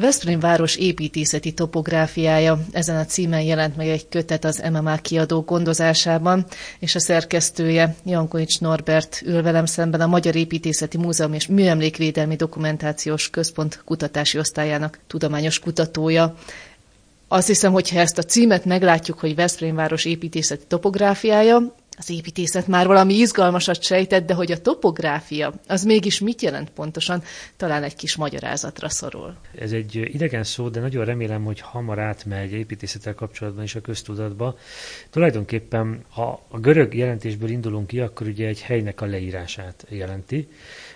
Veszprém város építészeti topográfiája. Ezen a címen jelent meg egy kötet az MMA kiadó gondozásában, és a szerkesztője Jankovics Norbert ül velem szemben a Magyar Építészeti Múzeum és Műemlékvédelmi Dokumentációs Központ kutatási osztályának tudományos kutatója. Azt hiszem, hogy ha ezt a címet meglátjuk, hogy Veszprém város építészeti topográfiája, az építészet már valami izgalmasat sejtett, de hogy a topográfia, az mégis mit jelent pontosan, talán egy kis magyarázatra szorul. Ez egy idegen szó, de nagyon remélem, hogy hamar átmegy építészettel kapcsolatban is a köztudatba. Tulajdonképpen, ha a görög jelentésből indulunk ki, akkor ugye egy helynek a leírását jelenti.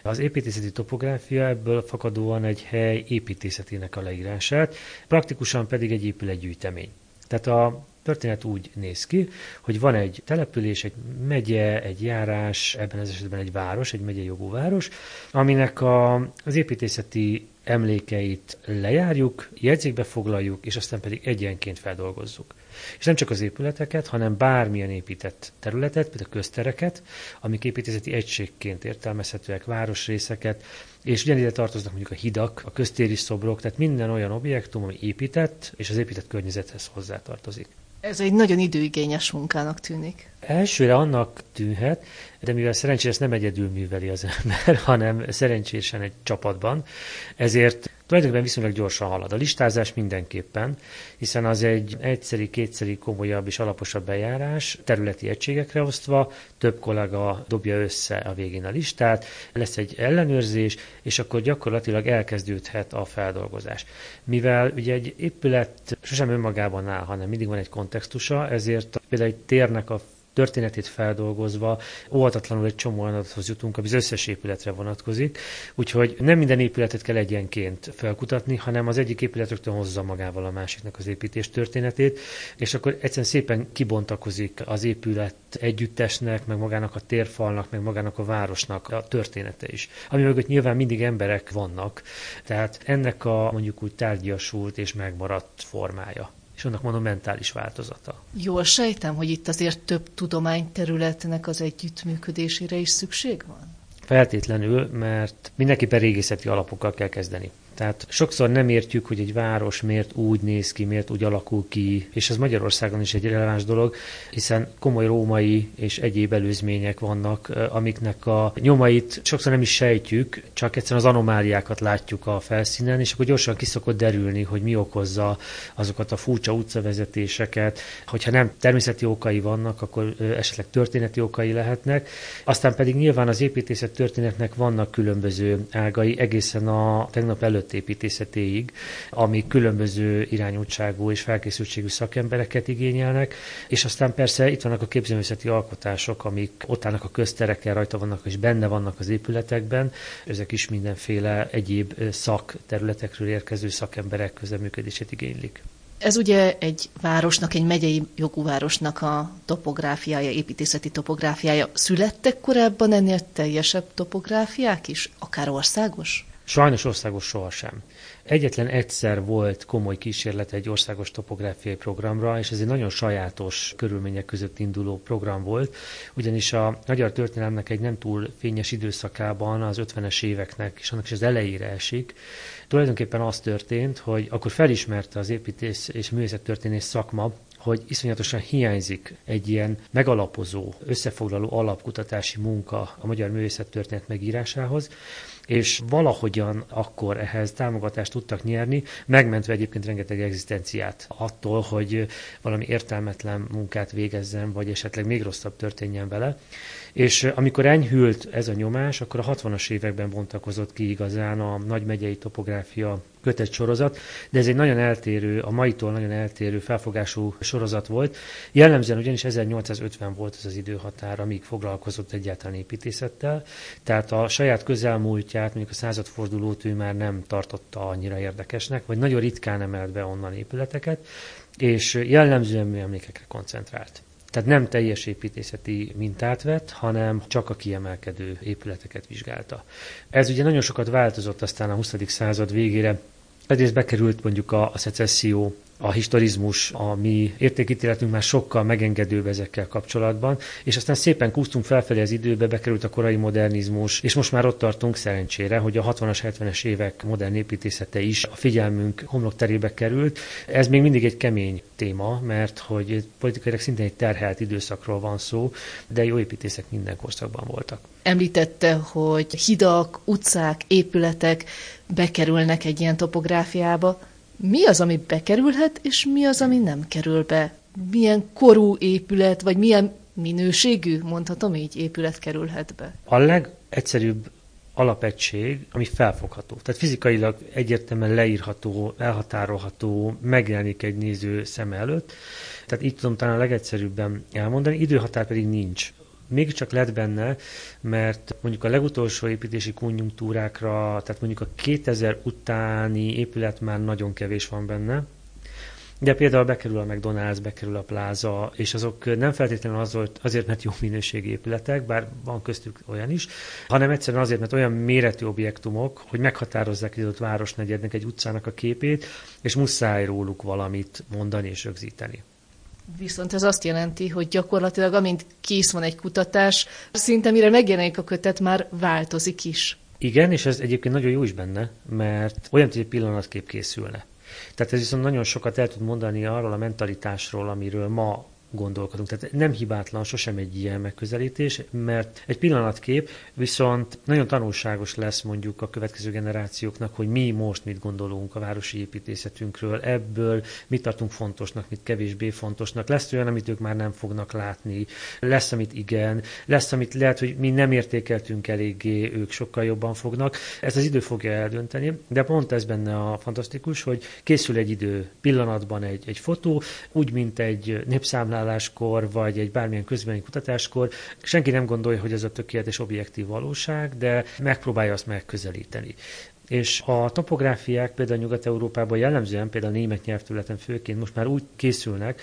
Az építészeti topográfia ebből fakadóan egy hely építészetének a leírását, praktikusan pedig egy épületgyűjtemény. Tehát a történet úgy néz ki, hogy van egy település, egy megye, egy járás, ebben az esetben egy város, egy megyei jogú város, aminek a, az építészeti emlékeit lejárjuk, jegyzékbe foglaljuk, és aztán pedig egyenként feldolgozzuk. És nem csak az épületeket, hanem bármilyen épített területet, például köztereket, amik építészeti egységként értelmezhetőek, városrészeket, és ugyanide tartoznak mondjuk a hidak, a köztéri szobrok, tehát minden olyan objektum, ami épített, és az épített környezethez hozzátartozik. Ez egy nagyon időigényes munkának tűnik. Elsőre annak tűnhet, de mivel szerencsére ezt nem egyedül műveli az ember, hanem szerencsésen egy csapatban, ezért tulajdonképpen viszonylag gyorsan halad. A listázás mindenképpen, hiszen az egy egyszeri, kétszeri komolyabb és alaposabb bejárás, területi egységekre osztva, több kollega dobja össze a végén a listát, lesz egy ellenőrzés, és akkor gyakorlatilag elkezdődhet a feldolgozás. Mivel ugye egy épület sosem önmagában áll, hanem mindig van egy kontextusa, ezért például egy térnek a történetét feldolgozva óvatatlanul egy csomó adathoz jutunk, ami az összes épületre vonatkozik. Úgyhogy nem minden épületet kell egyenként felkutatni, hanem az egyik épület rögtön hozza magával a másiknak az építés történetét, és akkor egyszerűen szépen kibontakozik az épület együttesnek, meg magának a térfalnak, meg magának a városnak a története is. Ami mögött nyilván mindig emberek vannak, tehát ennek a mondjuk úgy tárgyasult és megmaradt formája és annak monumentális változata. Jól sejtem, hogy itt azért több tudományterületnek az együttműködésére is szükség van? Feltétlenül, mert mindenképpen régészeti alapokkal kell kezdeni. Tehát sokszor nem értjük, hogy egy város miért úgy néz ki, miért úgy alakul ki, és ez Magyarországon is egy releváns dolog, hiszen komoly római és egyéb előzmények vannak, amiknek a nyomait sokszor nem is sejtjük, csak egyszerűen az anomáliákat látjuk a felszínen, és akkor gyorsan kiszokott derülni, hogy mi okozza azokat a furcsa utcavezetéseket. Hogyha nem természeti okai vannak, akkor esetleg történeti okai lehetnek. Aztán pedig nyilván az építészet történetnek vannak különböző ágai, egészen a tegnap előtt építészetéig, ami különböző irányultságú és felkészültségű szakembereket igényelnek, és aztán persze itt vannak a képzőművészeti alkotások, amik ott állnak a köztereken, rajta vannak és benne vannak az épületekben, ezek is mindenféle egyéb szakterületekről érkező szakemberek közeműködését igénylik. Ez ugye egy városnak, egy megyei jogú városnak a topográfiája, építészeti topográfiája. Születtek korábban ennél teljesebb topográfiák is, akár országos? Sajnos országos sohasem. Egyetlen egyszer volt komoly kísérlet egy országos topográfiai programra, és ez egy nagyon sajátos körülmények között induló program volt, ugyanis a magyar történelemnek egy nem túl fényes időszakában, az 50-es éveknek, és annak is az elejére esik, tulajdonképpen az történt, hogy akkor felismerte az építész és művészettörténész szakma, hogy iszonyatosan hiányzik egy ilyen megalapozó, összefoglaló alapkutatási munka a magyar művészettörténet megírásához, és valahogyan akkor ehhez támogatást tudtak nyerni, megmentve egyébként rengeteg egzisztenciát attól, hogy valami értelmetlen munkát végezzen, vagy esetleg még rosszabb történjen vele. És amikor enyhült ez a nyomás, akkor a 60-as években bontakozott ki igazán a nagymegyei topográfia kötet sorozat, de ez egy nagyon eltérő, a maitól nagyon eltérő felfogású sorozat volt. Jellemzően ugyanis 1850 volt ez az időhatár, amíg foglalkozott egyáltalán építészettel, tehát a saját közelmúltját, mondjuk a századfordulót ő már nem tartotta annyira érdekesnek, vagy nagyon ritkán emelt be onnan épületeket, és jellemzően műemlékekre koncentrált. Tehát nem teljes építészeti mintát vett, hanem csak a kiemelkedő épületeket vizsgálta. Ez ugye nagyon sokat változott aztán a 20. század végére, Egyrészt bekerült mondjuk a, a szecesszió a historizmus, a mi értékítéletünk már sokkal megengedőbb ezekkel kapcsolatban, és aztán szépen kúsztunk felfelé az időbe, bekerült a korai modernizmus, és most már ott tartunk szerencsére, hogy a 60-as, 70-es évek modern építészete is a figyelmünk homlokterébe került. Ez még mindig egy kemény téma, mert hogy politikailag szintén egy terhelt időszakról van szó, de jó építészek minden korszakban voltak. Említette, hogy hidak, utcák, épületek bekerülnek egy ilyen topográfiába. Mi az, ami bekerülhet, és mi az, ami nem kerül be? Milyen korú épület, vagy milyen minőségű, mondhatom így, épület kerülhet be? A legegyszerűbb alapegység, ami felfogható. Tehát fizikailag egyértelműen leírható, elhatárolható, megjelenik egy néző szem előtt. Tehát így tudom talán a legegyszerűbben elmondani, időhatár pedig nincs mégiscsak lett benne, mert mondjuk a legutolsó építési konjunktúrákra, tehát mondjuk a 2000 utáni épület már nagyon kevés van benne, de például bekerül a McDonald's, bekerül a pláza, és azok nem feltétlenül azért, azért, mert jó minőségi épületek, bár van köztük olyan is, hanem egyszerűen azért, mert olyan méretű objektumok, hogy meghatározzák egy adott városnegyednek, egy utcának a képét, és muszáj róluk valamit mondani és rögzíteni. Viszont ez azt jelenti, hogy gyakorlatilag amint kész van egy kutatás, szinte mire megjelenik a kötet, már változik is. Igen, és ez egyébként nagyon jó is benne, mert olyan, hogy egy pillanatkép készülne. Tehát ez viszont nagyon sokat el tud mondani arról a mentalitásról, amiről ma gondolkodunk. Tehát nem hibátlan sosem egy ilyen megközelítés, mert egy pillanatkép viszont nagyon tanulságos lesz mondjuk a következő generációknak, hogy mi most mit gondolunk a városi építészetünkről, ebből mit tartunk fontosnak, mit kevésbé fontosnak. Lesz olyan, amit ők már nem fognak látni, lesz, amit igen, lesz, amit lehet, hogy mi nem értékeltünk eléggé, ők sokkal jobban fognak. Ez az idő fogja eldönteni, de pont ez benne a fantasztikus, hogy készül egy idő pillanatban egy, egy fotó, úgy, mint egy népszámlálás, vizsgáláskor, vagy egy bármilyen közvélemény kutatáskor senki nem gondolja, hogy ez a tökéletes objektív valóság, de megpróbálja azt megközelíteni. És a topográfiák például Nyugat-Európában jellemzően, például a német nyelvterületen főként most már úgy készülnek,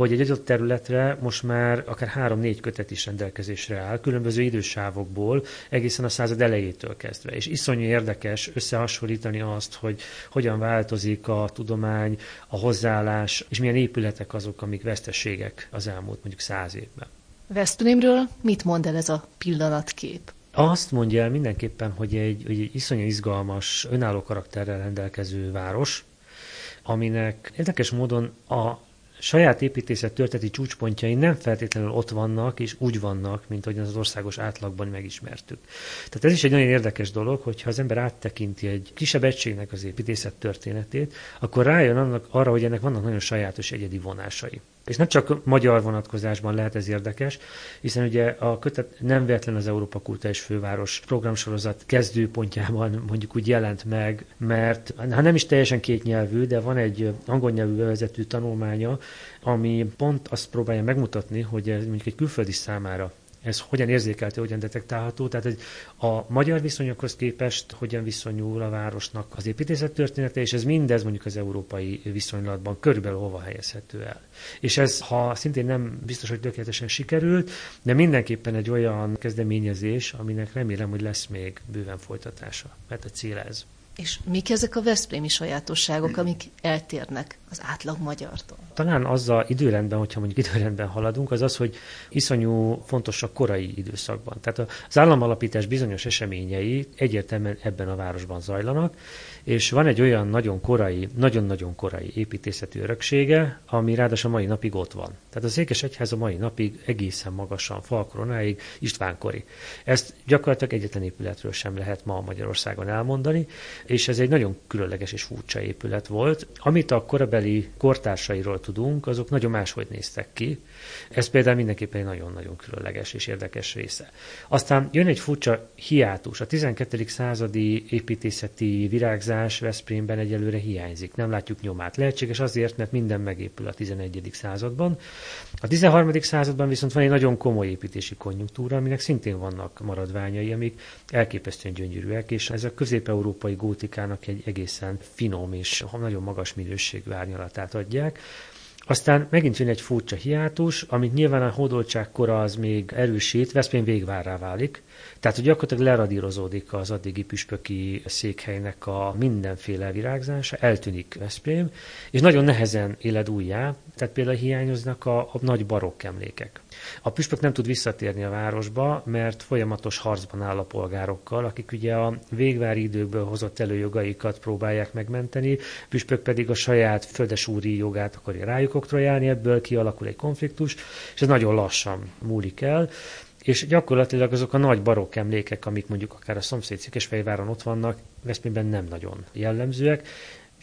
hogy egy adott területre most már akár három-négy kötet is rendelkezésre áll, különböző idősávokból, egészen a század elejétől kezdve. És iszonyú érdekes összehasonlítani azt, hogy hogyan változik a tudomány, a hozzáállás, és milyen épületek azok, amik veszteségek az elmúlt mondjuk száz évben. Veszprémről mit mond el ez a pillanatkép? Azt mondja el mindenképpen, hogy egy, hogy egy iszonyú izgalmas, önálló karakterrel rendelkező város, aminek érdekes módon a saját építészet történeti csúcspontjai nem feltétlenül ott vannak, és úgy vannak, mint ahogyan az országos átlagban megismertük. Tehát ez is egy nagyon érdekes dolog, hogyha az ember áttekinti egy kisebb egységnek az építészet történetét, akkor rájön annak, arra, hogy ennek vannak nagyon sajátos egyedi vonásai. És nem csak magyar vonatkozásban lehet ez érdekes, hiszen ugye a kötet nem véletlen az Európa Kultúrás Főváros programsorozat kezdőpontjában mondjuk úgy jelent meg, mert ha nem is teljesen kétnyelvű, de van egy angol nyelvű bevezető tanulmánya, ami pont azt próbálja megmutatni, hogy ez mondjuk egy külföldi számára ez hogyan érzékelhető, hogyan detektálható, tehát egy, a magyar viszonyokhoz képest hogyan viszonyul a városnak az építészet története, és ez mindez mondjuk az európai viszonylatban körülbelül hova helyezhető el. És ez, ha szintén nem biztos, hogy tökéletesen sikerült, de mindenképpen egy olyan kezdeményezés, aminek remélem, hogy lesz még bőven folytatása, mert a cél ez. És mik ezek a Veszprémi sajátosságok, amik eltérnek az átlag magyartól? Talán azzal időrendben, hogyha mondjuk időrendben haladunk, az az, hogy iszonyú fontos a korai időszakban. Tehát az államalapítás bizonyos eseményei egyértelműen ebben a városban zajlanak, és van egy olyan nagyon korai, nagyon-nagyon korai építészeti öröksége, ami ráadásul a mai napig ott van. Tehát a Székes Egyház a mai napig egészen magasan, falkoronáig Istvánkori. Ezt gyakorlatilag egyetlen épületről sem lehet ma Magyarországon elmondani, és ez egy nagyon különleges és furcsa épület volt. Amit a korabeli kortársairól tudunk, azok nagyon máshogy néztek ki. Ez például mindenképpen egy nagyon-nagyon különleges és érdekes része. Aztán jön egy furcsa hiátus. A 12. századi építészeti virágzás Veszprémben egyelőre hiányzik. Nem látjuk nyomát. Lehetséges azért, mert minden megépül a 11. században. A 13. században viszont van egy nagyon komoly építési konjunktúra, aminek szintén vannak maradványai, amik elképesztően gyönyörűek, és ez a közép-európai gótikának egy egészen finom és nagyon magas minőségű árnyalatát adják. Aztán megint jön egy furcsa hiátus, amit nyilván a hódoltság kora az még erősít, Veszprém végvárrá válik. Tehát, hogy gyakorlatilag leradírozódik az addigi püspöki székhelynek a mindenféle virágzása, eltűnik Veszprém, és nagyon nehezen éled újjá, tehát például hiányoznak a, a nagy barokk emlékek. A püspök nem tud visszatérni a városba, mert folyamatos harcban áll a polgárokkal, akik ugye a végvári időkből hozott előjogaikat próbálják megmenteni, püspök pedig a saját földesúri jogát akarja rájuk oktrojálni, ebből kialakul egy konfliktus, és ez nagyon lassan múlik el. És gyakorlatilag azok a nagy barokk emlékek, amik mondjuk akár a szomszéd Székesfehérváron ott vannak, Veszprémben nem nagyon jellemzőek,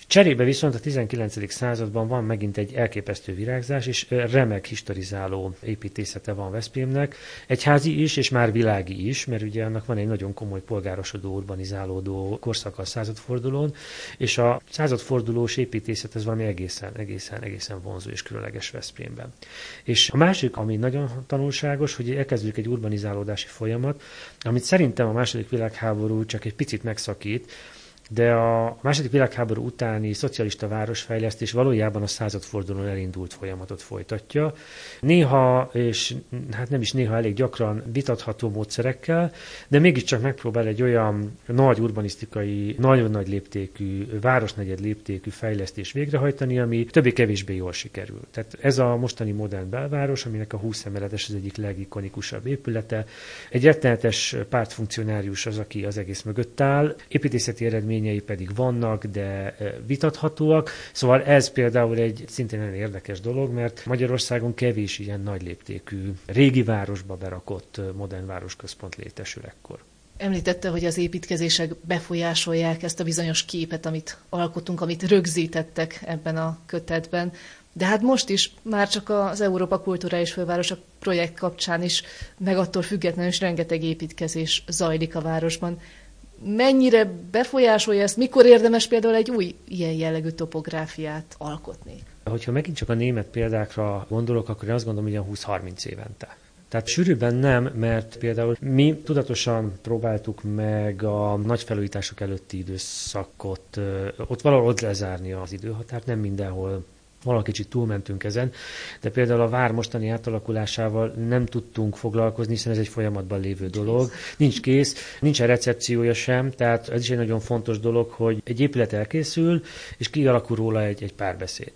Cserébe viszont a 19. században van megint egy elképesztő virágzás, és remek historizáló építészete van Veszprémnek. Egy házi is, és már világi is, mert ugye annak van egy nagyon komoly polgárosodó, urbanizálódó korszaka a századfordulón, és a századfordulós építészet ez valami egészen, egészen, egészen vonzó és különleges Veszprémben. És a másik, ami nagyon tanulságos, hogy elkezdődik egy urbanizálódási folyamat, amit szerintem a második világháború csak egy picit megszakít, de a második világháború utáni szocialista városfejlesztés valójában a századfordulón elindult folyamatot folytatja. Néha, és hát nem is néha elég gyakran vitatható módszerekkel, de mégiscsak megpróbál egy olyan nagy urbanisztikai, nagyon nagy léptékű, városnegyed léptékű fejlesztés végrehajtani, ami többé-kevésbé jól sikerül. Tehát ez a mostani modern belváros, aminek a 20 emeletes az egyik legikonikusabb épülete. Egy rettenetes pártfunkcionárius az, aki az egész mögött áll. Építészeti eredmény eredményei pedig vannak, de vitathatóak. Szóval ez például egy szintén nagyon érdekes dolog, mert Magyarországon kevés ilyen nagy léptékű régi városba berakott modern városközpont létesül ekkor. Említette, hogy az építkezések befolyásolják ezt a bizonyos képet, amit alkotunk, amit rögzítettek ebben a kötetben. De hát most is, már csak az Európa Kulturális Fővárosa projekt kapcsán is, meg attól függetlenül is rengeteg építkezés zajlik a városban mennyire befolyásolja ezt, mikor érdemes például egy új ilyen jellegű topográfiát alkotni? Hogyha megint csak a német példákra gondolok, akkor én azt gondolom, hogy a 20-30 évente. Tehát sűrűbben nem, mert például mi tudatosan próbáltuk meg a nagy felújítások előtti időszakot, ott valahol ott lezárni az időhatárt, nem mindenhol valaki kicsit túlmentünk ezen, de például a vár mostani átalakulásával nem tudtunk foglalkozni, hiszen ez egy folyamatban lévő dolog. Nincs kész, nincs recepciója sem, tehát ez is egy nagyon fontos dolog, hogy egy épület elkészül, és kialakul róla egy, egy párbeszéd.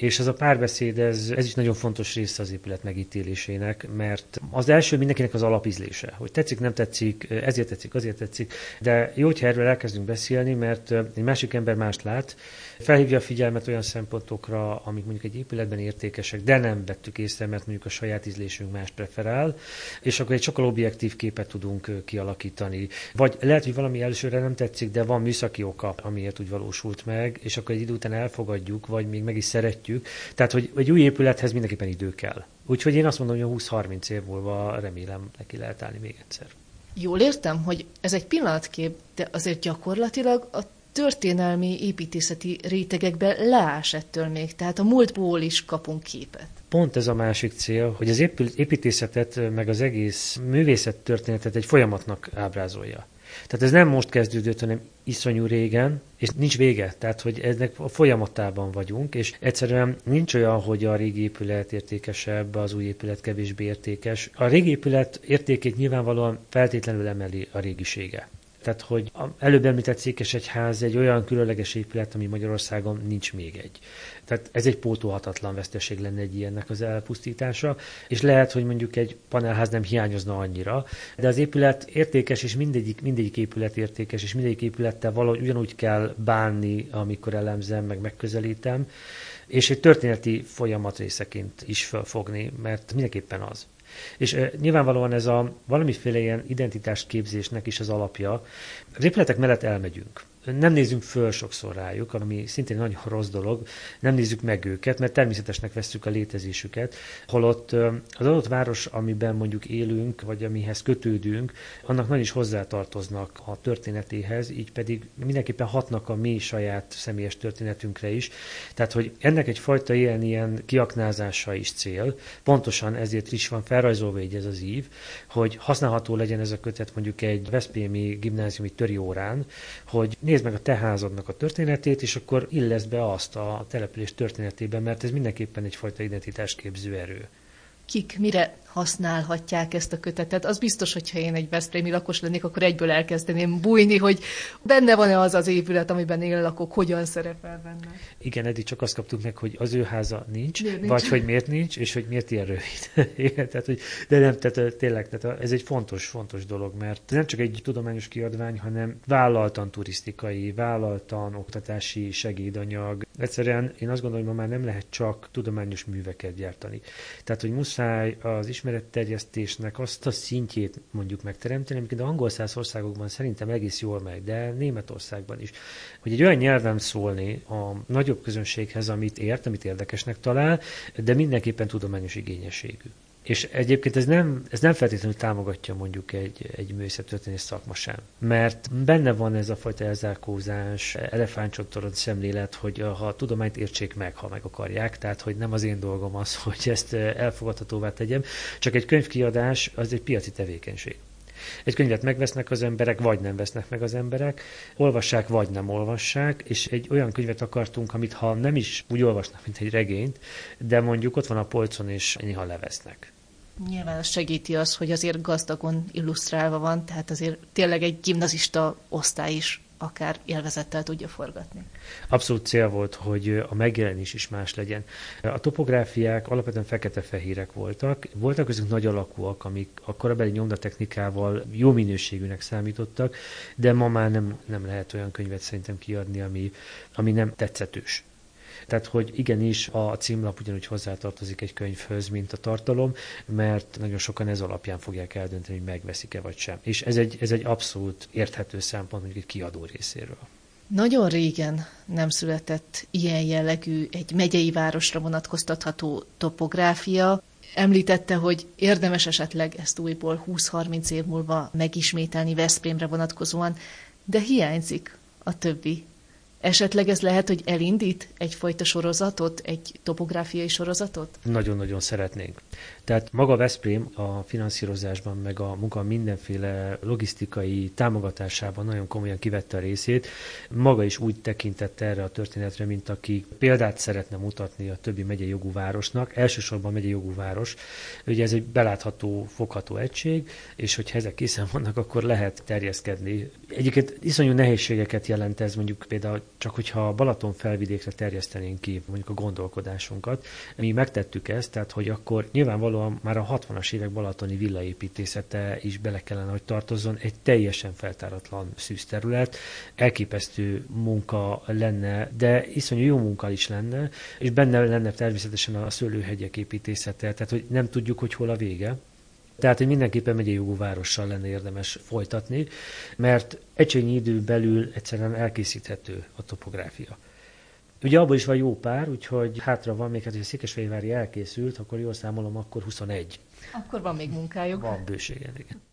És ez a párbeszéd, ez, ez is nagyon fontos része az épület megítélésének, mert az első mindenkinek az alapízlése, hogy tetszik, nem tetszik, ezért tetszik, azért tetszik, de jó, hogyha erről elkezdünk beszélni, mert egy másik ember mást lát, felhívja a figyelmet olyan szempontokra, amik mondjuk egy épületben értékesek, de nem vettük észre, mert mondjuk a saját ízlésünk más preferál, és akkor egy sokkal objektív képet tudunk kialakítani. Vagy lehet, hogy valami elsőre nem tetszik, de van műszaki oka, amiért úgy valósult meg, és akkor egy idő után elfogadjuk, vagy még meg is szeretjük. Tehát, hogy egy új épülethez mindenképpen idő kell. Úgyhogy én azt mondom, hogy a 20-30 év múlva remélem neki lehet állni még egyszer. Jól értem, hogy ez egy pillanatkép, de azért gyakorlatilag a történelmi építészeti rétegekbe leás ettől még, tehát a múltból is kapunk képet. Pont ez a másik cél, hogy az építészetet, meg az egész művészet történetet egy folyamatnak ábrázolja. Tehát ez nem most kezdődött, hanem iszonyú régen, és nincs vége. Tehát, hogy ennek a folyamatában vagyunk, és egyszerűen nincs olyan, hogy a régi épület értékesebb, az új épület kevésbé értékes. A régi épület értékét nyilvánvalóan feltétlenül emeli a régisége. Tehát, hogy előbb említett Székesegyház egy olyan különleges épület, ami Magyarországon nincs még egy. Tehát ez egy pótolhatatlan veszteség lenne egy ilyennek az elpusztítása, és lehet, hogy mondjuk egy panelház nem hiányozna annyira, de az épület értékes, és mindegyik, mindegyik épület értékes, és mindegyik épülettel valahogy ugyanúgy kell bánni, amikor elemzem, meg megközelítem, és egy történeti folyamat részeként is felfogni, mert mindenképpen az. És e, nyilvánvalóan ez a valamiféle ilyen identitásképzésnek is az alapja. Az épületek mellett elmegyünk nem nézünk föl sokszor rájuk, ami szintén nagyon rossz dolog, nem nézzük meg őket, mert természetesnek veszük a létezésüket, holott az adott város, amiben mondjuk élünk, vagy amihez kötődünk, annak nagyon is hozzátartoznak a történetéhez, így pedig mindenképpen hatnak a mi saját személyes történetünkre is. Tehát, hogy ennek egyfajta ilyen, ilyen kiaknázása is cél, pontosan ezért is van felrajzolva így ez az ív, hogy használható legyen ez a kötet mondjuk egy Veszprémi gimnáziumi töri órán, hogy nézd meg a te házadnak a történetét, és akkor illesz be azt a település történetében, mert ez mindenképpen egyfajta identitásképző erő kik mire használhatják ezt a kötetet. Az biztos, hogyha én egy Veszprémi lakos lennék, akkor egyből elkezdeném bújni, hogy benne van-e az az épület, amiben én lakok, hogyan szerepel benne. Igen, eddig csak azt kaptuk meg, hogy az ő háza nincs, nincs. vagy hogy miért nincs, és hogy miért ilyen rövid. Igen, tehát, hogy, de nem, tehát tényleg, tehát ez egy fontos, fontos dolog, mert nem csak egy tudományos kiadvány, hanem vállaltan turisztikai, vállaltan oktatási segédanyag. Egyszerűen én azt gondolom, hogy ma már nem lehet csak tudományos műveket gyártani. Tehát, hogy muszáj az ismeretterjesztésnek azt a szintjét mondjuk megteremteni, amiket angol száz országokban szerintem egész jól megy, de Németországban is. Hogy egy olyan nyelven szólni a nagyobb közönséghez, amit ért, amit érdekesnek talál, de mindenképpen tudományos igényességű. És egyébként ez nem, ez nem feltétlenül támogatja mondjuk egy, egy művészettörténész szakma sem. Mert benne van ez a fajta elzárkózás, elefántcsontorod szemlélet, hogy ha a tudományt értsék meg, ha meg akarják, tehát hogy nem az én dolgom az, hogy ezt elfogadhatóvá tegyem, csak egy könyvkiadás az egy piaci tevékenység. Egy könyvet megvesznek az emberek, vagy nem vesznek meg az emberek, olvassák, vagy nem olvassák, és egy olyan könyvet akartunk, amit ha nem is úgy olvasnak, mint egy regényt, de mondjuk ott van a polcon, és néha levesznek. Nyilván segíti az, hogy azért gazdagon illusztrálva van, tehát azért tényleg egy gimnazista osztály is akár élvezettel tudja forgatni. Abszolút cél volt, hogy a megjelenés is más legyen. A topográfiák alapvetően fekete-fehérek voltak, voltak közük nagy alakúak, amik a korabeli nyomdatechnikával jó minőségűnek számítottak, de ma már nem, nem lehet olyan könyvet szerintem kiadni, ami, ami nem tetszetős. Tehát, hogy igenis a címlap ugyanúgy hozzátartozik egy könyvhöz, mint a tartalom, mert nagyon sokan ez alapján fogják eldönteni, hogy megveszik-e vagy sem. És ez egy, ez egy abszolút érthető szempont mondjuk egy kiadó részéről. Nagyon régen nem született ilyen jellegű, egy megyei városra vonatkoztatható topográfia. Említette, hogy érdemes esetleg ezt újból 20-30 év múlva megismételni Veszprémre vonatkozóan, de hiányzik a többi Esetleg ez lehet, hogy elindít egyfajta sorozatot, egy topográfiai sorozatot? Nagyon-nagyon szeretnénk. Tehát maga Veszprém a finanszírozásban, meg a munka mindenféle logisztikai támogatásában nagyon komolyan kivette a részét. Maga is úgy tekintett erre a történetre, mint aki példát szeretne mutatni a többi megyei jogú városnak, elsősorban megyei jogú város. Ugye ez egy belátható, fogható egység, és hogyha ezek készen vannak, akkor lehet terjeszkedni. Egyébként iszonyú nehézségeket jelent ez mondjuk például csak hogyha a Balaton felvidékre terjesztenénk ki mondjuk a gondolkodásunkat. Mi megtettük ezt, tehát hogy akkor nyilvánvalóan már a 60-as évek balatoni villaépítészete is bele kellene, hogy tartozzon egy teljesen feltáratlan szűz terület. Elképesztő munka lenne, de iszonyú jó munka is lenne, és benne lenne természetesen a szőlőhegyek építészete, tehát hogy nem tudjuk, hogy hol a vége. Tehát, hogy mindenképpen megyei jogú várossal lenne érdemes folytatni, mert egységnyi idő belül egyszerűen elkészíthető a topográfia. Ugye abból is van jó pár, úgyhogy hátra van még, hát, hogy a Székesfehérvári elkészült, akkor jól számolom, akkor 21. Akkor van még munkájuk. Van bőségen, igen.